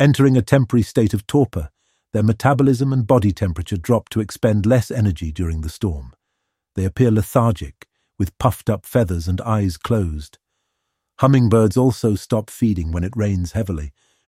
Entering a temporary state of torpor, their metabolism and body temperature drop to expend less energy during the storm. They appear lethargic, with puffed up feathers and eyes closed. Hummingbirds also stop feeding when it rains heavily,